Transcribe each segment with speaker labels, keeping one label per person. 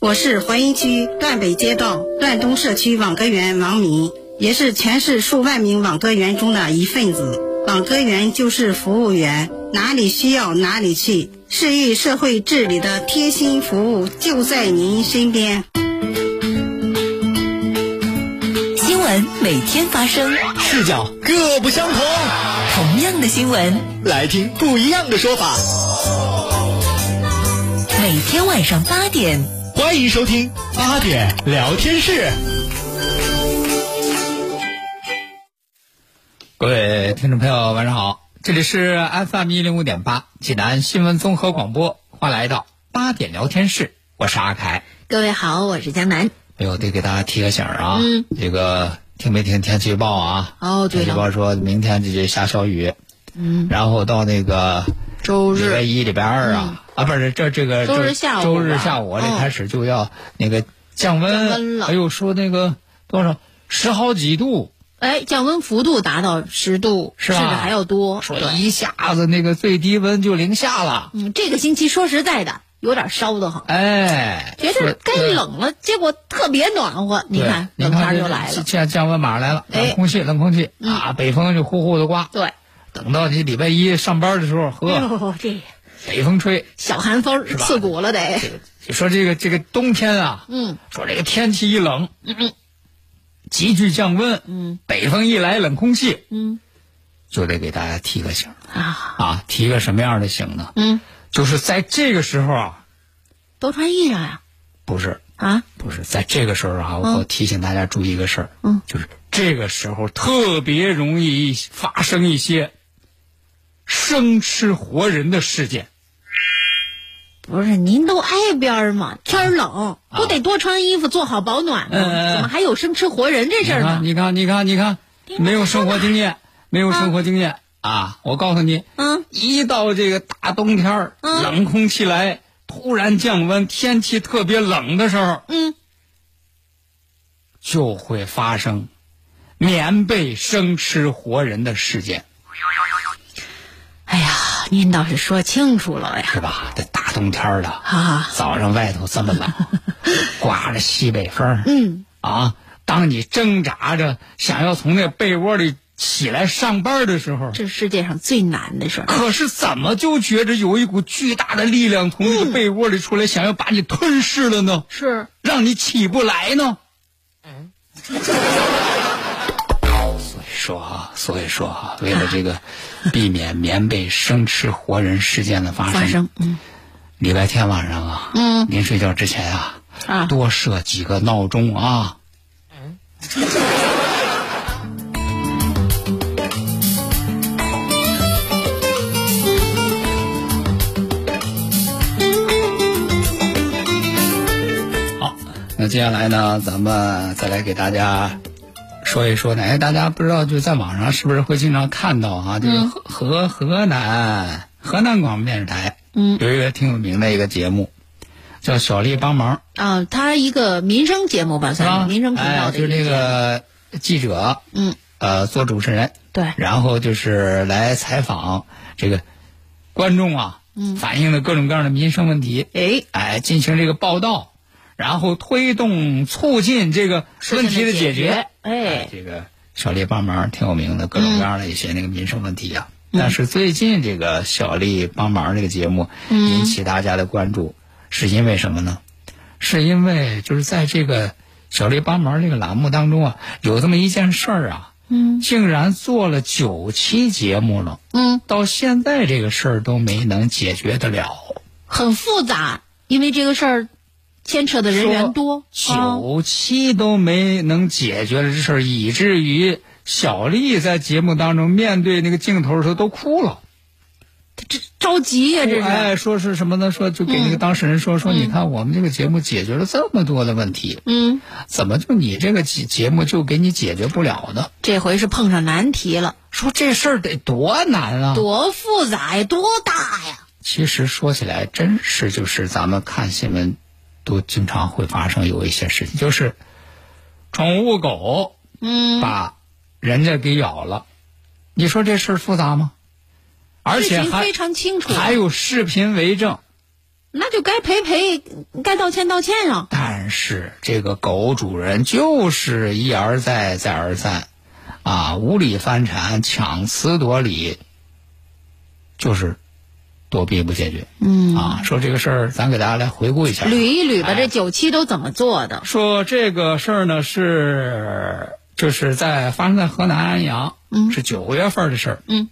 Speaker 1: 我是淮阴区段北街道段东社区网格员王敏，也是全市数万名网格员中的一份子。网格员就是服务员，哪里需要哪里去，市域社会治理的贴心服务就在您身边。
Speaker 2: 新闻每天发生，
Speaker 3: 视角各不相同，
Speaker 2: 同样的新闻，
Speaker 3: 来听不一样的说法。
Speaker 2: 每天晚上八点。
Speaker 3: 欢迎收听八点聊天室。
Speaker 4: 各位听众朋友，晚上好，这里是 FM 一零五点八济南新闻综合广播，欢迎来到八点聊天室，我是阿凯。
Speaker 2: 各位好，我是江南。
Speaker 4: 哎呦，得给大家提个醒啊，嗯，这个听没听天气预报啊？
Speaker 2: 哦，对
Speaker 4: 天气预报说明天这就下小雨，嗯，然后到那个。
Speaker 2: 周日、
Speaker 4: 礼拜一、礼拜二啊啊，不是这这个
Speaker 2: 周日下午，
Speaker 4: 周日下午这开始就要那个降温
Speaker 2: 了。
Speaker 4: 哎呦，说那个多少十好几度？
Speaker 2: 哎，降温幅度达到十度，是
Speaker 4: 甚
Speaker 2: 至还要多。
Speaker 4: 说一下子那个最低温就零下了。
Speaker 2: 嗯，这个星期说实在的，有点烧得慌。
Speaker 4: 哎，
Speaker 2: 觉得该冷了，结果特别暖和。你看，冷天就来了。
Speaker 4: 降降温马上来了，冷空气，冷空气啊，北风就呼呼的刮。
Speaker 2: 对。
Speaker 4: 等到你礼拜一上班的时候，呵，
Speaker 2: 这
Speaker 4: 北风吹，
Speaker 2: 小寒风刺骨了得。
Speaker 4: 就说这个这个冬天啊，嗯，说这个天气一冷，嗯，急剧降温，嗯，北风一来，冷空气，嗯，就得给大家提个醒啊。啊，提个什么样的醒呢？嗯，就是在这个时候啊，
Speaker 2: 多穿衣裳呀。
Speaker 4: 不是。
Speaker 2: 啊，
Speaker 4: 不是在这个时候啊，我提醒大家注意一个事儿，嗯，就是这个时候特别容易发生一些。生吃活人的事件，
Speaker 2: 不是您都挨边吗？天冷不得多穿衣服，做好保暖吗？怎么还有生吃活人这事儿
Speaker 4: 呢？你看，你看，你看，没有生活经验，没有生活经验啊！我告诉你，嗯，一到这个大冬天冷空气来，突然降温，天气特别冷的时候，嗯，就会发生棉被生吃活人的事件。
Speaker 2: 哎呀，您倒是说清楚了呀，
Speaker 4: 是吧？这大冬天的啊，早上外头这么冷，刮着西北风，嗯，啊，当你挣扎着想要从那被窝里起来上班的时候，
Speaker 2: 这是世界上最难的事儿。
Speaker 4: 可是怎么就觉着有一股巨大的力量从那个被窝里出来，想要把你吞噬了呢？
Speaker 2: 是，
Speaker 4: 让你起不来呢？嗯。说啊，所以说啊，为了这个，避免棉被生吃活人事件的发
Speaker 2: 生，嗯，
Speaker 4: 礼拜天晚上啊，嗯，您睡觉之前啊，啊，多设几个闹钟啊，嗯，好，那接下来呢，咱们再来给大家。说一说呢？哎，大家不知道，就在网上是不是会经常看到啊？就是河河河南河南广播电视台，嗯，有一个挺有名的一个节目，叫《小丽帮忙》
Speaker 2: 啊。它一个民生节目吧，算是民生频道的
Speaker 4: 就是那个记者，嗯，呃，做主持人，
Speaker 2: 对，
Speaker 4: 然后就是来采访这个观众啊，嗯，反映的各种各样的民生问题，哎哎，进行这个报道。然后推动促进这个问题的解决，哎，这个小丽帮忙挺有名的，各种各样的一些那个民生问题呀。但是最近这个小丽帮忙这个节目引起大家的关注，是因为什么呢？是因为就是在这个小丽帮忙这个栏目当中啊，有这么一件事儿啊，嗯，竟然做了九期节目了，嗯，到现在这个事儿都没能解决得了，
Speaker 2: 很复杂，因为这个事儿。牵扯的人员多，
Speaker 4: 九七都没能解决了这事儿，以至于小丽在节目当中面对那个镜头的时候都哭了。
Speaker 2: 这着急呀、这是。
Speaker 4: 哎，说是什么呢？说就给那个当事人说说，你看我们这个节目解决了这么多的问题，
Speaker 2: 嗯，
Speaker 4: 怎么就你这个节节目就给你解决不了呢？
Speaker 2: 这回是碰上难题了，
Speaker 4: 说这事儿得多难啊！
Speaker 2: 多复杂呀，多大呀！
Speaker 4: 其实说起来，真是就是咱们看新闻，都经常会发生有一些事情，就是宠物狗
Speaker 2: 嗯，
Speaker 4: 把人家给咬了，你说这事儿复杂吗？而且还
Speaker 2: 非常清楚，
Speaker 4: 还有视频为证。
Speaker 2: 那就该赔赔，该道歉道歉啊。
Speaker 4: 但是这个狗主人就是一而再再而三，啊，无理翻产、强词夺理，就是躲避不解决。
Speaker 2: 嗯，
Speaker 4: 啊，说这个事儿，咱给大家来回顾一下。
Speaker 2: 捋一捋吧，
Speaker 4: 哎
Speaker 2: 这九七都怎么做的？
Speaker 4: 说这个事儿呢是就是在发生在河南安阳，
Speaker 2: 嗯
Speaker 4: 是九月份的事儿。
Speaker 2: 嗯，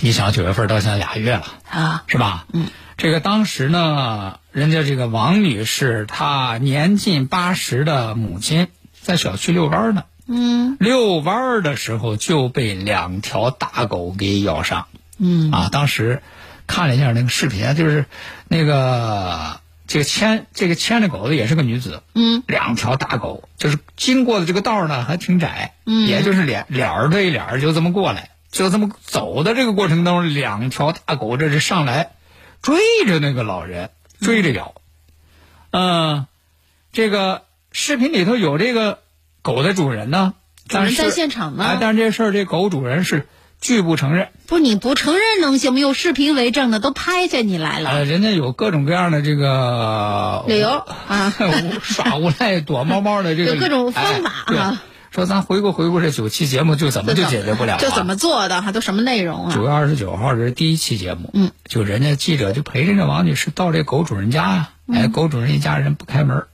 Speaker 4: 你想九月份到现在俩月了，
Speaker 2: 啊，
Speaker 4: 是吧？
Speaker 2: 嗯，
Speaker 4: 这个当时呢，人家这个王女士她年近八十的母亲在小区遛弯儿呢，
Speaker 2: 嗯
Speaker 4: 遛弯儿的时候就被两条大狗给咬伤。
Speaker 2: 嗯
Speaker 4: 啊，当时看了一下那个视频，就是那个这个牵这个牵着狗的也是个女子，
Speaker 2: 嗯。
Speaker 4: 两条大狗，就是经过的这个道呢还挺窄，
Speaker 2: 嗯。
Speaker 4: 也就是脸脸儿对脸儿就这么过来，就这么走的这个过程当中，两条大狗这是上来追着那个老人，追着咬，嗯、这个视频里头有这个狗的主人呢，但是
Speaker 2: 主人在现场呢
Speaker 4: 哎，但是这事儿这狗主人是拒不承认。
Speaker 2: 不，你不承认能行吗？有视频为证的，都拍下你来了，
Speaker 4: 呃，人家有各种各样的这个
Speaker 2: 理由啊，
Speaker 4: 耍无赖躲猫猫的这个
Speaker 2: 有各种方法
Speaker 4: 哎
Speaker 2: 啊
Speaker 4: 说咱回顾回顾这九期节目，就怎么就解决不了、啊？
Speaker 2: 这怎么做的？还都什么内容啊？
Speaker 4: 九月二十九号这是第一期节目，
Speaker 2: 嗯，
Speaker 4: 就人家记者就陪着这王女士到这狗主人家呀、哎，狗主人一家人不开门，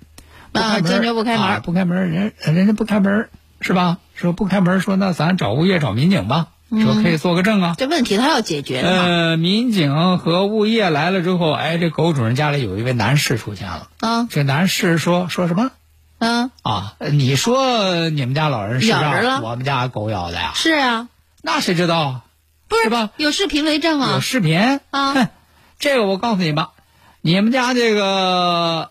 Speaker 4: 不开门，
Speaker 2: 嗯啊坚决不开门
Speaker 4: 啊不开门，人人家不开门是吧？说不开门，说那咱找物业找民警吧，说可以做个证啊。
Speaker 2: 这问题他要解决的？
Speaker 4: 呃，民警和物业来了之后，哎，这狗主人家里有一位男士出现了。
Speaker 2: 啊
Speaker 4: 这男士说说什么
Speaker 2: 嗯，
Speaker 4: 啊？呃你说你们家老人是让我们家狗咬的呀？
Speaker 2: 是啊，
Speaker 4: 那谁知道啊？
Speaker 2: 不是
Speaker 4: 是吧？
Speaker 2: 有视频为证啊
Speaker 4: 有
Speaker 2: 啊？
Speaker 4: 视频
Speaker 2: 啊
Speaker 4: 哼，这个我告诉你吧，你们家这个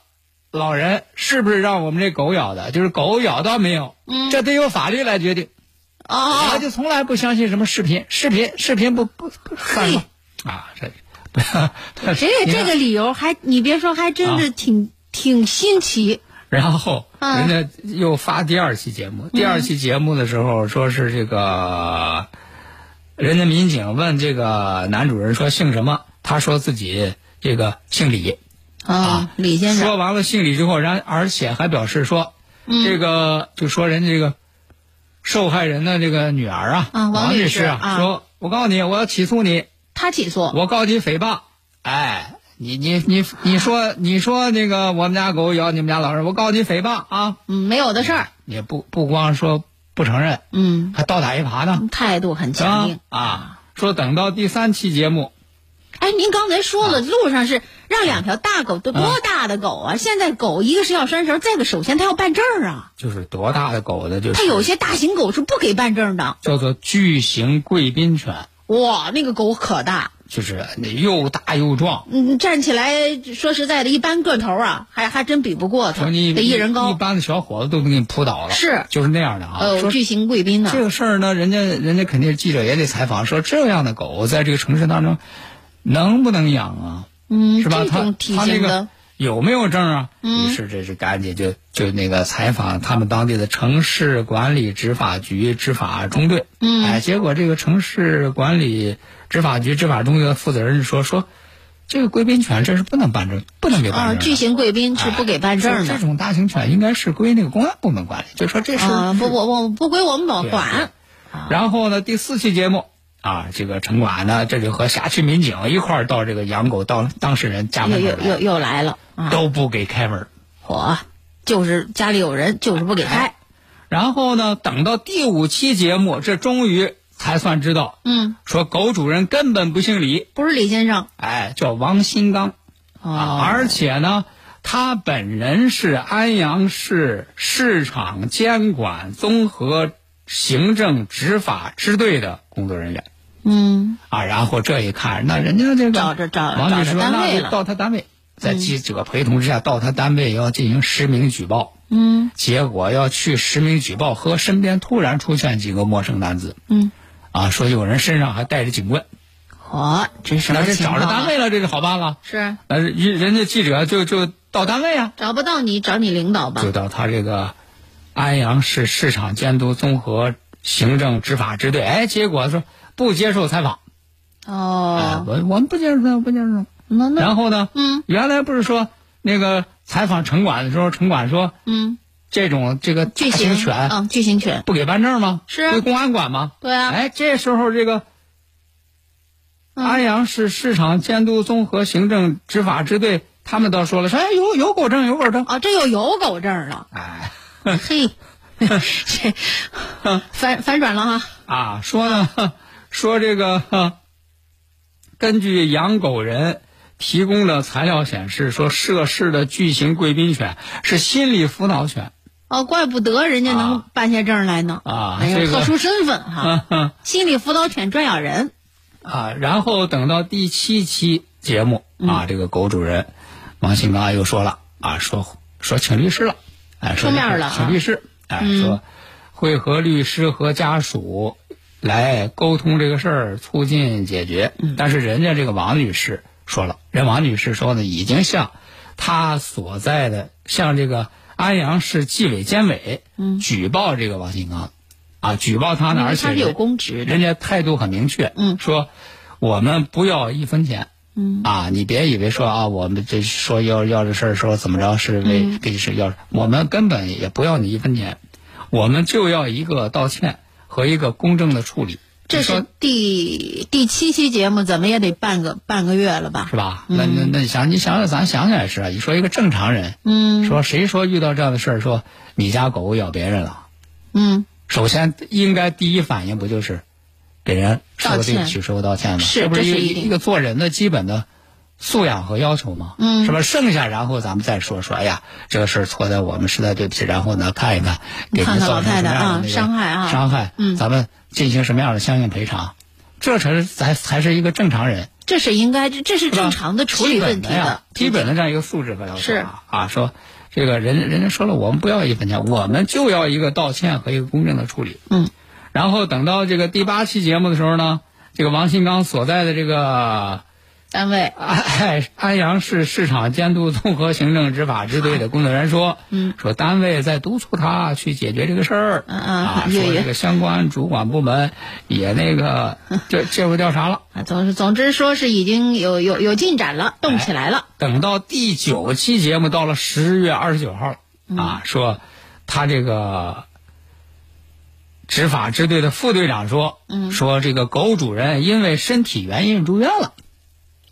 Speaker 4: 老人是不是让我们这狗咬的？就是狗咬到没有？
Speaker 2: 嗯
Speaker 4: 这得由法律来决定。我
Speaker 2: 哦，
Speaker 4: 就从来不相信什么视频，视频视频不不不算了啊，这不
Speaker 2: 这个这个理由还你别说，还真是挺挺新奇。
Speaker 4: 然后
Speaker 2: 嗯
Speaker 4: 人家又发第二期节目，第二期节目的时候说是这个，人家民警问这个男主人说姓什么，他说自己这个姓李，
Speaker 2: 啊，李先生，
Speaker 4: 说完了姓李之后，然而且还表示说，
Speaker 2: 嗯。
Speaker 4: 这个就说人家这个受害人的这个女儿啊，
Speaker 2: 啊王女
Speaker 4: 女
Speaker 2: 士啊
Speaker 4: 啊，说我告诉你，我要起诉你，
Speaker 2: 他起诉，
Speaker 4: 我告你诽谤，哎，你你你你说你说那个我们家狗咬你们家老人，我告你诽谤啊！
Speaker 2: 嗯，没有的事儿，
Speaker 4: 也不不光说不承认，
Speaker 2: 嗯，
Speaker 4: 还倒打一耙呢，
Speaker 2: 态度很
Speaker 4: 是
Speaker 2: 强硬。
Speaker 4: 吧。？啊，说等到第三期节目，
Speaker 2: 哎，您刚才说
Speaker 4: 啊。
Speaker 2: 了，路上是让两条大狗，都多大的狗啊？现在狗一个是要拴绳，再一个首先它要办证啊。
Speaker 4: 就是多大的狗呢？就是
Speaker 2: 它有些大型狗是不给办证的。
Speaker 4: 叫做巨型贵宾犬，
Speaker 2: 哇，那个狗可大，
Speaker 4: 就是那又大又壮，
Speaker 2: 嗯，站起来说实在的，一般个头啊，还还真比不过它，
Speaker 4: 说你
Speaker 2: 得一人高。
Speaker 4: 一般的小伙子都能给你扑倒了，
Speaker 2: 是
Speaker 4: 就是那样的啊。
Speaker 2: 巨型贵宾呢？
Speaker 4: 这个事儿呢，人家人家肯定是记者也得采访，说这样的狗在这个城市当中能不能养啊？
Speaker 2: 嗯，
Speaker 4: 是吧？他他那个有没有证啊？
Speaker 2: 嗯
Speaker 4: 于是这是赶紧就就那个采访他们当地的城市管理执法局执法中队。
Speaker 2: 嗯
Speaker 4: 哎，结果这个城市管理执法局执法中队的负责人说说，这个贵宾犬这是不能办证，不能给办
Speaker 2: 啊，
Speaker 4: 证啊。
Speaker 2: 巨型贵宾是不给办证
Speaker 4: 哎这。种大型犬应该是归那个公安部门管理，就说这事
Speaker 2: 啊，不不不不归我们保管。
Speaker 4: 然后呢，第四期节目啊，这个城管呢，这就和辖区民警一块儿到这个养狗当当事人家
Speaker 2: 又
Speaker 4: 门口
Speaker 2: 又又又来了啊！
Speaker 4: 都不给开门。
Speaker 2: 我就是家里有人，就是不给开。
Speaker 4: 然后呢，等到第五期节目，这终于才算知道，
Speaker 2: 嗯，
Speaker 4: 说狗主人根本不姓李，
Speaker 2: 不是李先生
Speaker 4: 哎，叫王新刚啊，
Speaker 2: 哦，
Speaker 4: 而且呢，他本人是安阳市市场监管综合行政执法支队的工作人员。
Speaker 2: 嗯，
Speaker 4: 啊，然后这一看，那人家这个
Speaker 2: 找着找
Speaker 4: 王女士
Speaker 2: 单
Speaker 4: 那就
Speaker 2: 位
Speaker 4: 到他单位，在记者陪同之下到他单位要进行实名举报。
Speaker 2: 嗯
Speaker 4: 结果要去实名举报，和身边突然出现几个陌生男子，
Speaker 2: 嗯，
Speaker 4: 啊，说有人身上还带着警棍，
Speaker 2: 哦，这是
Speaker 4: 那这找？着单位了，这就好办了。
Speaker 2: 是
Speaker 4: 那人人家记者就就到单位啊，
Speaker 2: 找不到你，找你领导吧
Speaker 4: 就。到他这个安阳市市场监督综合行政执法支队，哎，结果说不接受采访，哎，
Speaker 2: 哦，
Speaker 4: 我我们不接受采访，不接受。
Speaker 2: 那那
Speaker 4: 然后呢，
Speaker 2: 嗯。
Speaker 4: 原来不是说那个采访城管的时候，城管说
Speaker 2: 嗯，
Speaker 4: 这种这个
Speaker 2: 巨
Speaker 4: 型
Speaker 2: 型
Speaker 4: 犬
Speaker 2: 嗯，巨型犬，
Speaker 4: 不给办证吗？
Speaker 2: 是
Speaker 4: 归公安管吗？
Speaker 2: 对啊，
Speaker 4: 哎，这时候这个
Speaker 2: 嗯。
Speaker 4: 安阳市市场监督综合行政执法支队，他们倒说了，说哎有有狗证有狗证，
Speaker 2: 啊，这又有狗证了，
Speaker 4: 哎。
Speaker 2: 嘿，这反反转了哈。
Speaker 4: 啊说呢说这个哈根据养狗人提供的材料显示，说涉事的巨型贵宾犬是心理辅导犬
Speaker 2: 哦，怪不得人家能
Speaker 4: 啊
Speaker 2: 办下证来呢。
Speaker 4: 啊
Speaker 2: 哎呦，
Speaker 4: 这个
Speaker 2: 特殊身份哈，
Speaker 4: 啊
Speaker 2: 心理辅导犬专咬人。
Speaker 4: 啊，然后等到第七期节目啊，这个狗主人王新刚又说了啊，说说请律师了，哎，说
Speaker 2: 出面了啊
Speaker 4: 请律师，哎，说会和律师和家属来沟通这个事儿，促进解决。但是人家这个王女士说了，人王女士说呢，已经向她所在的向这个安阳市纪委监委举报这个王新刚，啊，举报他呢，而且
Speaker 2: 他是有
Speaker 4: 人
Speaker 2: 公职。
Speaker 4: 人家态度很明确，
Speaker 2: 嗯
Speaker 4: 说我们不要一分钱，
Speaker 2: 嗯
Speaker 4: 啊，你别以为说啊，我们这说要要这事儿说怎么着是为
Speaker 2: 嗯
Speaker 4: 给是要，我们根本也不要你一分钱，我们就要一个道歉和一个公正的处理。
Speaker 2: 这是第第七期节目，怎么也得半个半个月了吧
Speaker 4: 是？吧？那那那你想，你想想，咱想想也是啊。你说一个正常人，
Speaker 2: 嗯
Speaker 4: 说谁说遇到这样的事儿，说你家狗咬别人了，
Speaker 2: 嗯，
Speaker 4: 首先应该第一反应不就是给人说个对不起，说个道歉嘛？
Speaker 2: 是
Speaker 4: 这不是一个
Speaker 2: 是一
Speaker 4: 一个做人的基本的素养和要求吗？
Speaker 2: 嗯
Speaker 4: 是吧？剩下然后咱们再说说，哎呀，这个事儿错在我们，实在对不起。然后呢，看一看给
Speaker 2: 看看
Speaker 4: 您造成
Speaker 2: 老太太啊
Speaker 4: 什么样的
Speaker 2: 伤害啊
Speaker 4: 伤害，
Speaker 2: 嗯
Speaker 4: 咱们进行什么样的相应赔偿，这才是才才是一个正常人。
Speaker 2: 这是应该，这这是正常的处理问题
Speaker 4: 基本的呀，基本的这样一个素质和要求
Speaker 2: 是
Speaker 4: 啊啊，说这个人人家说了，我们不要一分钱，我们就要一个道歉和一个公正的处理。
Speaker 2: 嗯，
Speaker 4: 然后等到这个第八期节目的时候呢，这个王新刚所在的这个
Speaker 2: 单位
Speaker 4: 安 安阳市市场监督综合行政执法支队的工作人员说，
Speaker 2: 嗯，
Speaker 4: 说单位在督促他去解决这个事儿，
Speaker 2: 嗯嗯
Speaker 4: 啊，说这个相关主管部门也那个 这介入调查了。
Speaker 2: 啊，总总之说是已经有有有进展了，动起来了。
Speaker 4: 等到第九期节目到了十月二十九号
Speaker 2: 嗯
Speaker 4: 啊，说他这个执法支队的副队长说，
Speaker 2: 嗯。
Speaker 4: 说这个狗主人因为身体原因住院了，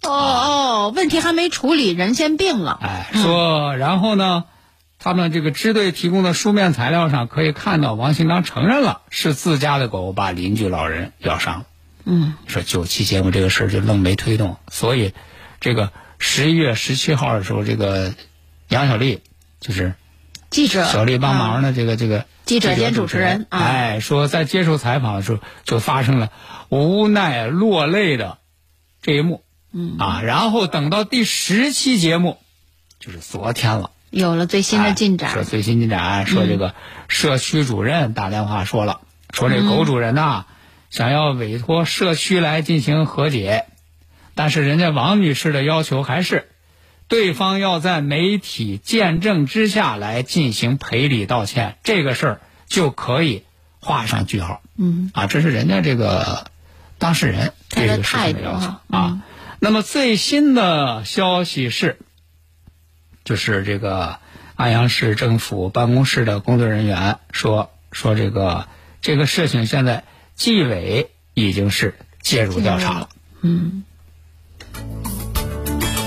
Speaker 2: 哦哦，问题还没处理，人先病了。
Speaker 4: 哎，说然后呢，他们这个支队提供的书面材料上可以看到，王新刚承认了是自家的狗把邻居老人咬伤了。
Speaker 2: 嗯，
Speaker 4: 说九期节目这个事儿就愣没推动，所以这个十一月十七号的时候，这个杨小丽就是
Speaker 2: 记者
Speaker 4: 小丽帮忙
Speaker 2: 啊
Speaker 4: 的这个这个
Speaker 2: 记者兼主持人啊。
Speaker 4: 哎，说在接受采访的时候就发生了无奈落泪的这一幕，
Speaker 2: 嗯。
Speaker 4: 啊，然后等到第十期节目，就是昨天了。
Speaker 2: 有了最新的进展。
Speaker 4: 哎说最新进展，说这个社区主任打电话说了，说这狗主人呐、想要委托社区来进行和解，但是人家王女士的要求还是，对方要在媒体见证之下来进行赔礼道歉，这个事儿就可以画上句号。
Speaker 2: 嗯，
Speaker 4: 啊，这是人家这个当事人对这个事情的要求啊。那么最新的消息是，就是这个安阳市政府办公室的工作人员说说这个这个事情现在纪委已经是介入调查了。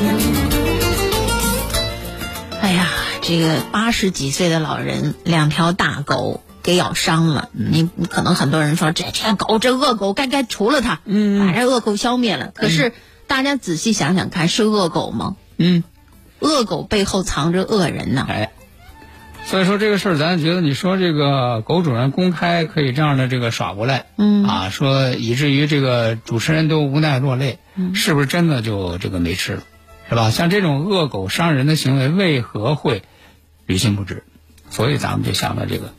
Speaker 2: 哎呀，这个八十几岁的老人，两条大狗给咬伤了。你你可能很多人说，这这狗这恶狗该该除了它，
Speaker 4: 嗯
Speaker 2: 把这恶狗消灭了。可是大家仔细想想看，是恶狗吗？
Speaker 4: 嗯，
Speaker 2: 恶狗背后藏着恶人呢。
Speaker 4: 哎，所以说这个事儿，咱觉得你说这个狗主人公开可以这样的这个耍无赖，
Speaker 2: 嗯
Speaker 4: 啊，说以至于这个主持人都无奈落泪，是不是真的就这个没吃了，是吧？像这种恶狗伤人的行为，为何会屡禁不止？所以咱们就想到这个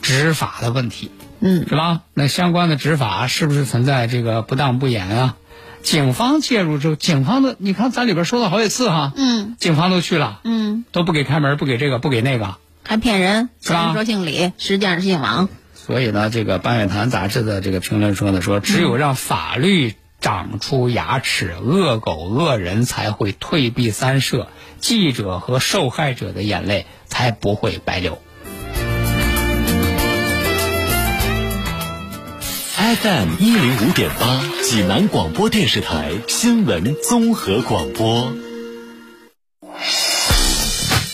Speaker 4: 执法的问题，
Speaker 2: 嗯
Speaker 4: 是吧？那相关的执法是不是存在这个不当不严啊？警方介入之后，警方的你看咱里边说了好几次哈，
Speaker 2: 嗯
Speaker 4: 警方都去了，
Speaker 2: 嗯，
Speaker 4: 都不给开门，不给这个，不给那个。
Speaker 2: 还骗人，
Speaker 4: 是吧
Speaker 2: 说姓李，实际上是姓王。
Speaker 4: 所以呢，这个《半月谈》杂志的这个评论说呢，说只有让法律长出牙齿，恶狗恶人才会退避三舍，记者和受害者的眼泪才不会白流。
Speaker 3: FM 一零五点八，济南广播电视台新闻综合广播。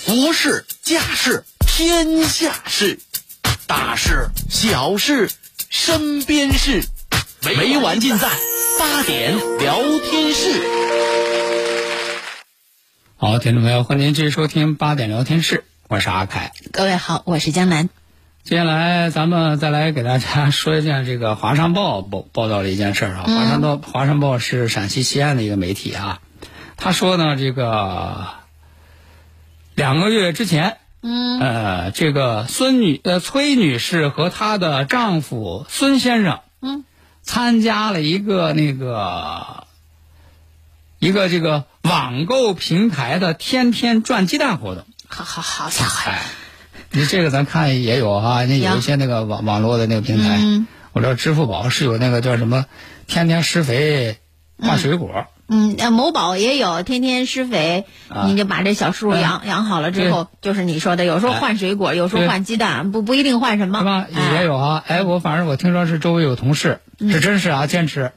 Speaker 3: 国事、家事、天下事，大事、小事、身边事，每晚尽在八点聊天室。
Speaker 4: 好，听众朋友，欢迎您继续收听八点聊天室，我是阿凯。
Speaker 2: 各位好，我是江南。
Speaker 4: 接下来，咱们再来给大家说一件这个《华商报》报报道的一件事儿啊。华商报》《华商报》是陕西西安的一个媒体啊，他说呢，这个两个月之前，
Speaker 2: 嗯
Speaker 4: 呃，这个孙女呃崔女士和她的丈夫孙先生，
Speaker 2: 嗯，
Speaker 4: 参加了一个那个一个这个网购平台的天天赚鸡蛋活动。
Speaker 2: 好好好家伙，
Speaker 4: 哎，你这个咱看也有哈，那有一些那个网网络的那个平台，
Speaker 2: 嗯。
Speaker 4: 我知道支付宝是有那个叫什么天天施肥换水果，
Speaker 2: 嗯，呃某宝也有天天施肥，
Speaker 4: 啊。
Speaker 2: 你就把这小树养养好了之后，就是你说的，有时候换水果，有时候换鸡蛋，不不一定换什么，
Speaker 4: 是吧？
Speaker 2: 哎。
Speaker 4: 也有啊。哎，我反正我听说是周围有同事，这真是啊，坚持。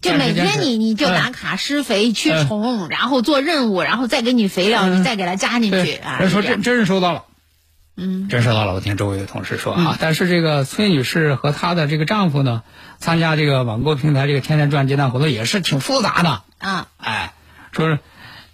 Speaker 2: 就每天你你就
Speaker 4: 嗯
Speaker 2: 打卡施肥、驱虫，然后做任务，然后再给你肥料，
Speaker 4: 嗯。
Speaker 2: 你再给它加进去
Speaker 4: 对，
Speaker 2: 啊。
Speaker 4: 人说真真是收到了。
Speaker 2: 嗯。
Speaker 4: 真是到了，我听周围的同事说啊，但是这个崔女士和她的这个丈夫呢，参加这个网购平台这个天天赚鸡蛋活动也是挺复杂的，
Speaker 2: 啊，
Speaker 4: 哎，说是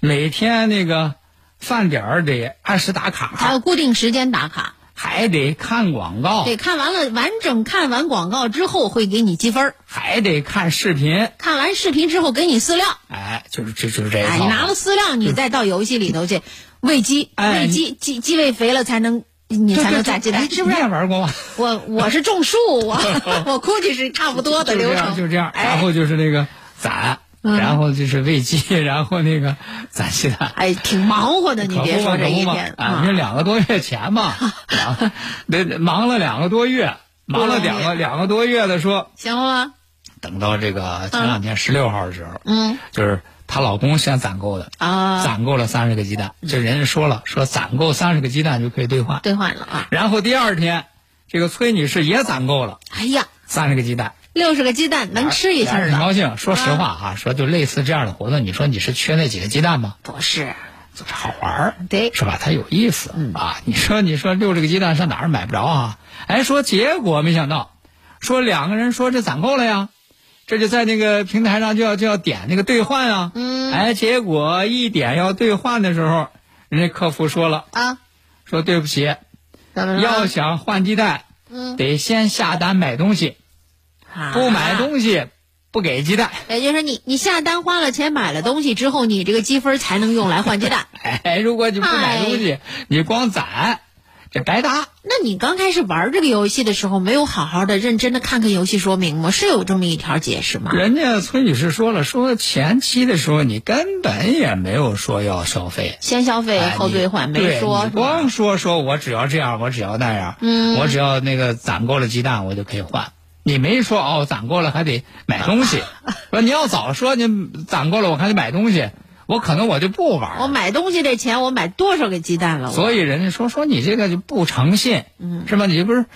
Speaker 4: 每天那个饭点儿得按时打卡。
Speaker 2: 还，有固定时间打卡，
Speaker 4: 还得看广告，
Speaker 2: 对，看完了完整看完广告之后会给你积分，
Speaker 4: 还得看视频，
Speaker 2: 看完视频之后给你饲料，
Speaker 4: 哎，就是这就是这一
Speaker 2: 哎，你拿了饲料，你再到游戏里头去喂鸡，
Speaker 4: 哎
Speaker 2: 喂鸡鸡鸡喂肥了才能。你才能攒鸡蛋，是不
Speaker 4: 你也？玩过吗？
Speaker 2: 我我是种树，我我估计是差不多的流程，
Speaker 4: 样就这样，
Speaker 2: 哎
Speaker 4: 然后就是那个攒，
Speaker 2: 嗯
Speaker 4: 然后就是喂鸡，然后那个攒鸡蛋。
Speaker 2: 哎，挺忙活的。你别说这一天
Speaker 4: 啊，你说两个多月前嘛，两得忙了两个多月，忙了两个两个多月的说，
Speaker 2: 行了吗？
Speaker 4: 等到这个前两天十六号的时候，
Speaker 2: 嗯
Speaker 4: 就是她老公先攒够的，
Speaker 2: 啊，
Speaker 4: 攒够了三十个鸡蛋，这人家说了，说攒够三十个鸡蛋就可以兑换。
Speaker 2: 兑换了啊！
Speaker 4: 然后第二天，这个崔女士也攒够了
Speaker 2: 哎呀，
Speaker 4: 三十个鸡蛋，
Speaker 2: 六十个鸡蛋能吃一下
Speaker 4: 俩人挺高？兴。说实话啊，说就类似这样的活动，你说你是缺那几个鸡蛋吗？
Speaker 2: 不是，
Speaker 4: 就是好玩儿，
Speaker 2: 对
Speaker 4: 是吧？它有意思、啊！你说，你说六十个鸡蛋上哪儿买不着啊？哎，说结果没想到，说两个人说这攒够了呀，这就在那个平台上就要就要点那个兑换啊。
Speaker 2: 嗯
Speaker 4: 哎，结果一点要兑换的时候，人家客服说了，
Speaker 2: 啊，
Speaker 4: 说对不起？要想换鸡蛋，
Speaker 2: 嗯，
Speaker 4: 得先下单买东西，不买。东西不给鸡蛋。
Speaker 2: 也就是说你，你下单花了钱买了东西之后，你这个积分才能用来换鸡蛋。
Speaker 4: 哎，如果你不买东西，你光攒，这白搭。
Speaker 2: 那你刚开始玩这个游戏的时候，没有好好的认真的看看游戏说明吗？是有这么一条解释吗？
Speaker 4: 人家崔女士说了，说前期的时候你根本也没有说要消费，
Speaker 2: 先消费
Speaker 4: 哎
Speaker 2: 后兑换，没说
Speaker 4: 你光说说我只要这样，我只要那样，
Speaker 2: 嗯
Speaker 4: 我只要那个攒够了鸡蛋，我就可以换。你没说哦，攒够了还得买东西。说你要早说你攒够了，我还得买东西，我可能我就不玩。
Speaker 2: 我买东西这钱，我买多少个鸡蛋了？
Speaker 4: 所以人家说说你这个就不诚信，是吧？你这不是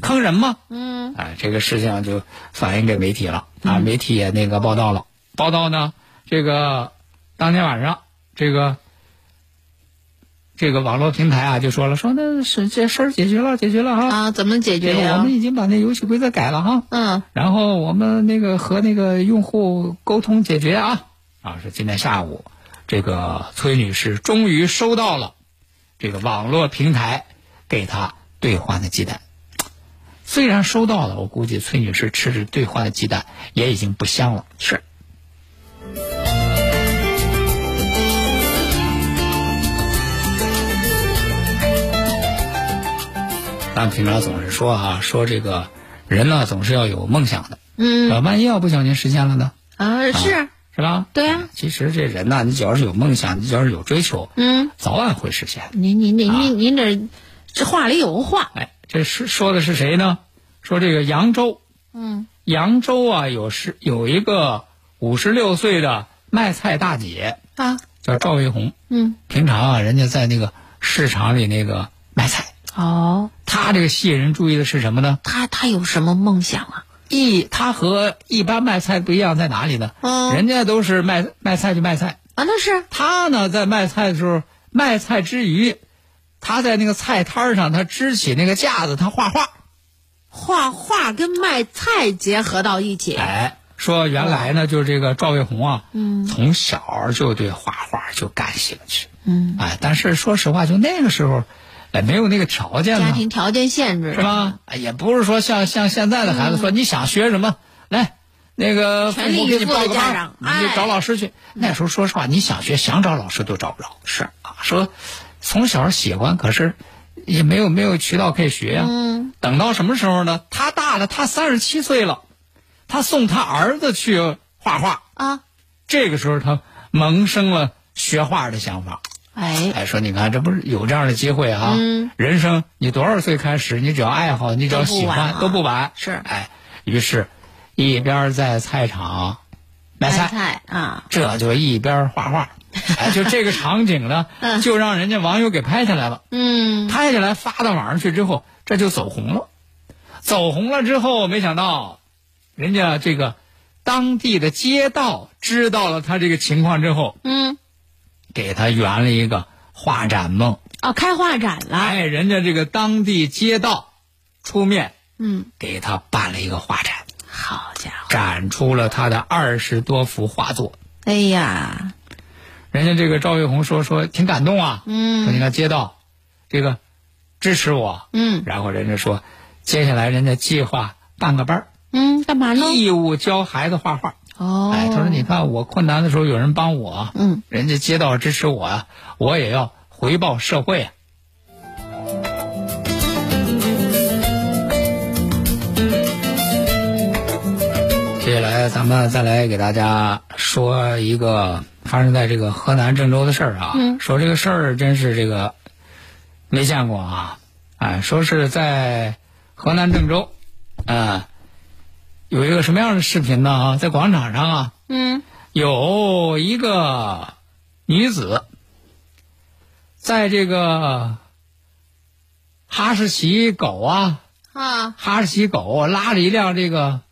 Speaker 4: 坑人吗？
Speaker 2: 嗯
Speaker 4: 哎，这个事情就反映给媒体了啊，媒体也那个报道了。报道呢，这个当天晚上，这个这个网络平台啊就说了，说那是这事儿解决了，解决了哈。
Speaker 2: 啊，怎么解决呀？
Speaker 4: 我们已经把那游戏规则改了哈，
Speaker 2: 嗯
Speaker 4: 然后我们那个和那个用户沟通解决啊啊，是今天下午，这个崔女士终于收到了这个网络平台给她兑换的鸡蛋。虽然收到了，我估计崔女士吃着兑换的鸡蛋也已经不香了。
Speaker 2: 是。
Speaker 4: 咱们平常总是说啊，说这个人呢总是要有梦想的，
Speaker 2: 嗯，
Speaker 4: 呃，万一要不小心实现了呢？
Speaker 2: 啊，是
Speaker 4: 是吧？
Speaker 2: 对呀。
Speaker 4: 其实这人呐，你只要是有梦想，你只要是有追求，
Speaker 2: 嗯，
Speaker 4: 早晚会实现。
Speaker 2: 您您您您您这这话里有话。
Speaker 4: 哎，这是说的是谁呢？说这个扬州，
Speaker 2: 嗯，
Speaker 4: 扬州啊，有是有一个五十六岁的卖菜大姐
Speaker 2: 啊，
Speaker 4: 叫赵卫红。
Speaker 2: 嗯，
Speaker 4: 平常啊，人家在那个市场里那个卖菜。
Speaker 2: 哦，
Speaker 4: 她这个吸引人注意的是什么呢？
Speaker 2: 她她有什么梦想啊？
Speaker 4: 一，她和一般卖菜不一样在哪里呢？
Speaker 2: 嗯，
Speaker 4: 人家都是卖卖菜就卖菜
Speaker 2: 啊，那是
Speaker 4: 他呢，在卖菜的时候，卖菜之余，他在那个菜摊上，他支起那个架子，他画画。
Speaker 2: 画画跟卖菜结合到一起。
Speaker 4: 哎，说原来呢，就是这个赵卫红啊，
Speaker 2: 嗯，
Speaker 4: 从小就对画画就感兴趣，
Speaker 2: 嗯，
Speaker 4: 哎，但是说实话，就那个时候，哎，没有那个条件
Speaker 2: 家庭条件限制
Speaker 4: 是吧？哎，也不是说像像现在的孩子说你想学什么来，那个父母给你报个班，你就找老师去。那时候说实话，你想学想找老师都找不着。
Speaker 2: 是
Speaker 4: 啊，说从小喜欢，可是也没有没有渠道可以学呀。
Speaker 2: 嗯。
Speaker 4: 等到什么时候呢？他大了，他三十七岁了，他送他儿子去画画
Speaker 2: 啊。
Speaker 4: 这个时候他萌生了学画的想法。
Speaker 2: 哎，
Speaker 4: 哎，说你看，这不是有这样的机会啊？
Speaker 2: 嗯。
Speaker 4: 人生你多少岁开始，你只要爱好，你只要喜欢都不晚。
Speaker 2: 是。
Speaker 4: 哎，于是，一边在菜场买菜，
Speaker 2: 菜啊，
Speaker 4: 这就一边画画。哎，就这个场景呢，就让人家网友给拍下来了。
Speaker 2: 嗯。
Speaker 4: 拍下来发到网上去之后。这就走红了，走红了之后，没想到，人家这个当地的街道知道了他这个情况之后，
Speaker 2: 嗯，
Speaker 4: 给他圆了一个画展梦。
Speaker 2: 哦，开画展了。
Speaker 4: 哎，人家这个当地街道出面，
Speaker 2: 嗯，
Speaker 4: 给他办了一个画展。
Speaker 2: 好家伙，
Speaker 4: 展出了他的二十多幅画作。
Speaker 2: 哎呀，
Speaker 4: 人家这个赵玉红说说挺感动啊。
Speaker 2: 嗯，
Speaker 4: 说你看街道，这个。支持我，
Speaker 2: 嗯，
Speaker 4: 然后人家说，接下来人家计划办个班儿，
Speaker 2: 嗯，干嘛呢？
Speaker 4: 义务教孩子画画。
Speaker 2: 哦，
Speaker 4: 哎，他说你看我困难的时候有人帮我，
Speaker 2: 嗯，
Speaker 4: 人家街道支持我呀，我也要回报社会啊。接下来咱们再来给大家说一个发生在这个河南郑州的事儿啊，
Speaker 2: 嗯，
Speaker 4: 说这个事儿真是这个。没见过啊，哎，说是在河南郑州，啊，有一个什么样的视频呢？啊，在广场上啊，
Speaker 2: 嗯，
Speaker 4: 有一个女子，在这个哈士奇狗啊，
Speaker 2: 啊，
Speaker 4: 哈士奇狗拉着一辆这个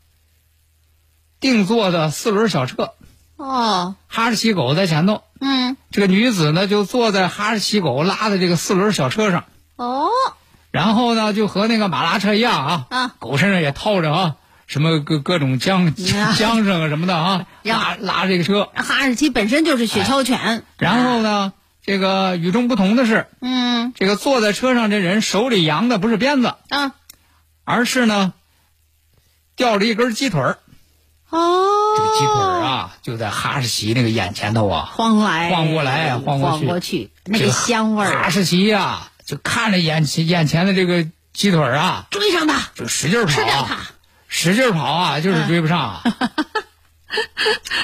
Speaker 4: 定做的四轮小车，
Speaker 2: 哦，
Speaker 4: 哈士奇狗在前头。
Speaker 2: 嗯，
Speaker 4: 这个女子呢，就坐在哈士奇狗拉的这个四轮小车上，
Speaker 2: 哦，
Speaker 4: 然后呢，就和那个马拉车一样啊，
Speaker 2: 啊，
Speaker 4: 狗身上也套着啊，什么各各种缰缰绳啊什么的啊，拉拉这个车。
Speaker 2: 哈士奇本身就是雪橇犬。
Speaker 4: 然后呢，这个与众不同的是，
Speaker 2: 嗯，
Speaker 4: 这个坐在车上这人手里扬的不是鞭子
Speaker 2: 啊，
Speaker 4: 而是呢，吊着一根鸡腿儿。
Speaker 2: 哦，
Speaker 4: 这个鸡腿儿啊，就在哈士奇那个眼前头啊，
Speaker 2: 晃来
Speaker 4: 晃过来，晃
Speaker 2: 过
Speaker 4: 去，
Speaker 2: 过去，那个香味儿。
Speaker 4: 哈士奇呀，就看着眼前眼前的这个鸡腿儿啊，
Speaker 2: 追上它，
Speaker 4: 就使劲跑，
Speaker 2: 吃掉它，
Speaker 4: 使劲跑啊，就是追不上啊。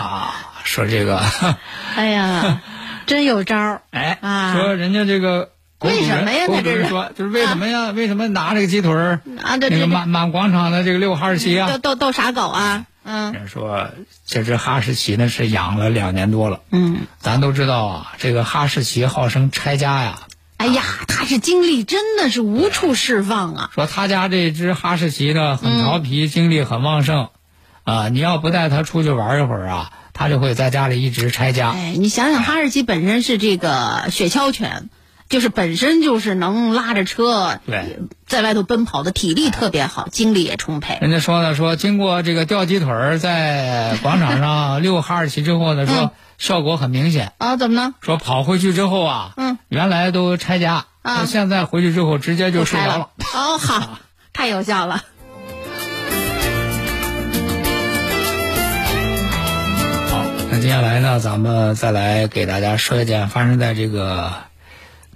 Speaker 4: 啊，说这个，
Speaker 2: 哎呀，真有招儿。
Speaker 4: 哎，
Speaker 2: 啊，
Speaker 4: 说人家这个。
Speaker 2: 为什么呀？
Speaker 4: 他这是说，就是为什么呀？为什么拿这个鸡腿儿
Speaker 2: 啊？
Speaker 4: 那个满满广场的这个遛哈士奇啊？
Speaker 2: 逗逗逗傻狗啊？嗯。
Speaker 4: 人说这只哈士奇呢是养了两年多了。
Speaker 2: 嗯。
Speaker 4: 咱都知道啊，这个哈士奇号称拆家呀。
Speaker 2: 哎呀，他是精力真的是无处释放啊！
Speaker 4: 说他家这只哈士奇呢很调皮，精力很旺盛，啊，你要不带它出去玩一会儿啊，它就会在家里一直拆家。
Speaker 2: 哎，你想想，哈士奇本身是这个雪橇犬。就是本身就是能拉着车，
Speaker 4: 对，
Speaker 2: 在外头奔跑的体力特别好，精力也充沛。
Speaker 4: 人家说呢，说经过这个吊鸡腿儿在广场上遛哈士奇之后呢，说效果很明显
Speaker 2: 啊，怎么呢？
Speaker 4: 说跑回去之后啊，
Speaker 2: 嗯，
Speaker 4: 原来都拆家
Speaker 2: 啊
Speaker 4: 那现在回去之后直接就睡着了。。
Speaker 2: 哦，好，太有效了。
Speaker 4: 好，那接下来呢，咱们再来给大家说一件发生在这个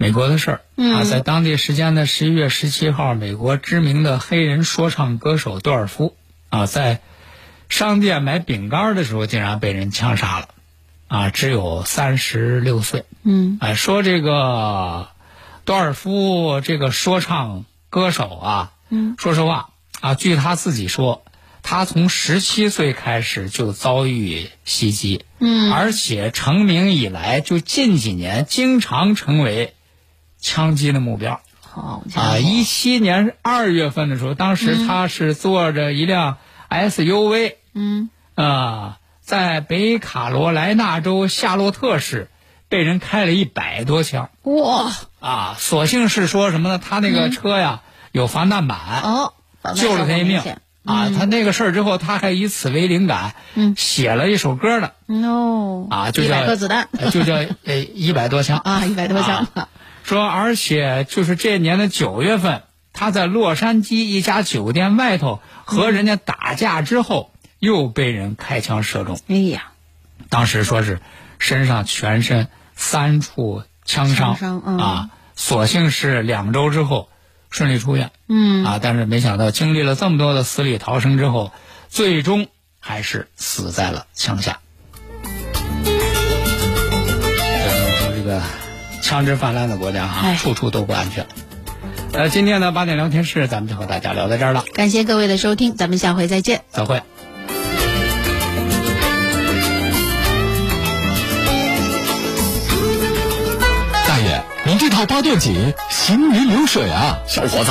Speaker 4: 美国的事儿。
Speaker 2: 嗯
Speaker 4: 啊，在当地时间的十一月十七号，美国知名的黑人说唱歌手多尔夫啊，在商店买饼干的时候，竟然被人枪杀了。啊，只有三十六岁。
Speaker 2: 嗯，
Speaker 4: 哎，说这个多尔夫这个说唱歌手啊，
Speaker 2: 嗯，
Speaker 4: 说实话啊，据他自己说，他从十七岁开始就遭遇袭击，
Speaker 2: 嗯，
Speaker 4: 而且成名以来，就近几年经常成为枪击的目标。
Speaker 2: 好
Speaker 4: 啊，一七年二月份的时候，当时他是坐着一辆 SUV，
Speaker 2: 嗯。
Speaker 4: 啊，在北卡罗来纳州夏洛特市被人开了一百多枪。
Speaker 2: 哇。
Speaker 4: 啊！所幸是说什么呢？他那个车呀、有防弹板，
Speaker 2: 哦，
Speaker 4: 救了他一命。啊！他那个事儿之后，他还以此为灵感，
Speaker 2: 嗯。
Speaker 4: 写了一首歌呢。啊，就
Speaker 2: 一
Speaker 4: 叫
Speaker 2: 百颗子弹。
Speaker 4: 呃就叫呃一百多枪。
Speaker 2: 啊，一百多枪。
Speaker 4: 啊说，而且就是这年的九月份，他在洛杉矶一家酒店外头和人家打架之后，又被人开枪射中。
Speaker 2: 哎呀，
Speaker 4: 当时说是身上全身三处枪伤啊，所幸是两周之后顺利出院。
Speaker 2: 嗯
Speaker 4: 啊，但是没想到经历了这么多的死里逃生之后，最终还是死在了枪下。枪支泛滥的国家啊，
Speaker 2: 哎
Speaker 4: 处处都不安全。呃，今天的八点聊天室，咱们就和大家聊到这儿了，
Speaker 2: 感谢各位的收听，咱们下回再见。
Speaker 4: 再会。
Speaker 3: 大爷，您这套八段锦行云流水啊！
Speaker 5: 小伙子，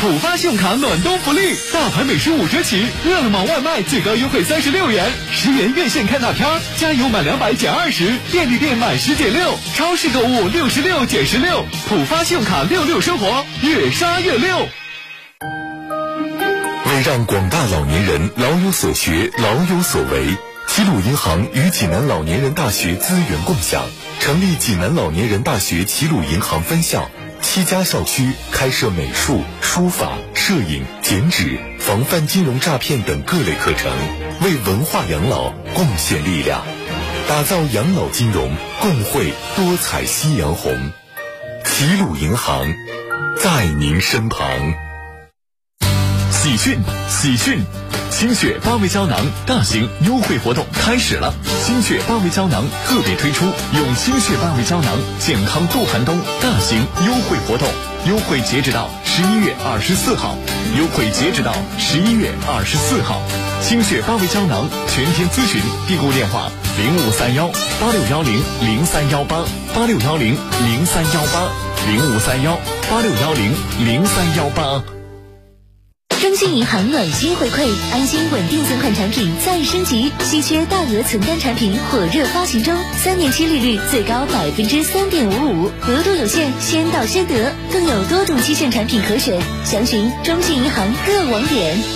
Speaker 3: 浦发信用卡暖冬福利，大牌美食五折起，饿了么外卖最高优惠三十六元，十元院线看大片儿，加油满两百减二十，便利店满十减六，超市购物六十六减十六，浦发信用卡六六生活，越刷越六。
Speaker 6: 为让广大老年人老有所学、老有所为，齐鲁银行与济南老年人大学资源共享，成立济南老年人大学齐鲁银行分校。七家校区开设美术、书法、摄影、剪纸、防范金融诈骗等各类课程，为文化养老贡献力量，打造养老金融共绘多彩夕阳红。齐鲁银行在您身旁。
Speaker 5: 喜讯，喜讯！心血八味胶囊大型优惠活动开始了！心血八味胶囊特别推出用心血八味胶囊健康度寒冬大型优惠活动，优惠截止到十一月二十四号，优惠截止到十一月二十四号。心血八味胶囊全天咨询订购电话零五三幺八六幺零零三幺八八六幺零零三幺八零五三幺八六幺零零三幺八。
Speaker 7: 中信银行暖心回馈，安心稳定存款产品再升级，稀缺大额存单产品火热发行中，三年期利率最高百分之三点五五，额度有限，先到先得，更有多种期限产品可选，详询中信银行各网点。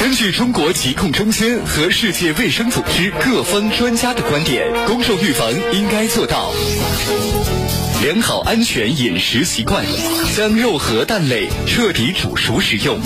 Speaker 3: 根据中国疾控中心和世界卫生组织各方专家的观点，公众预防应该做到良好安全饮食习惯，将肉和蛋类彻底煮熟食用。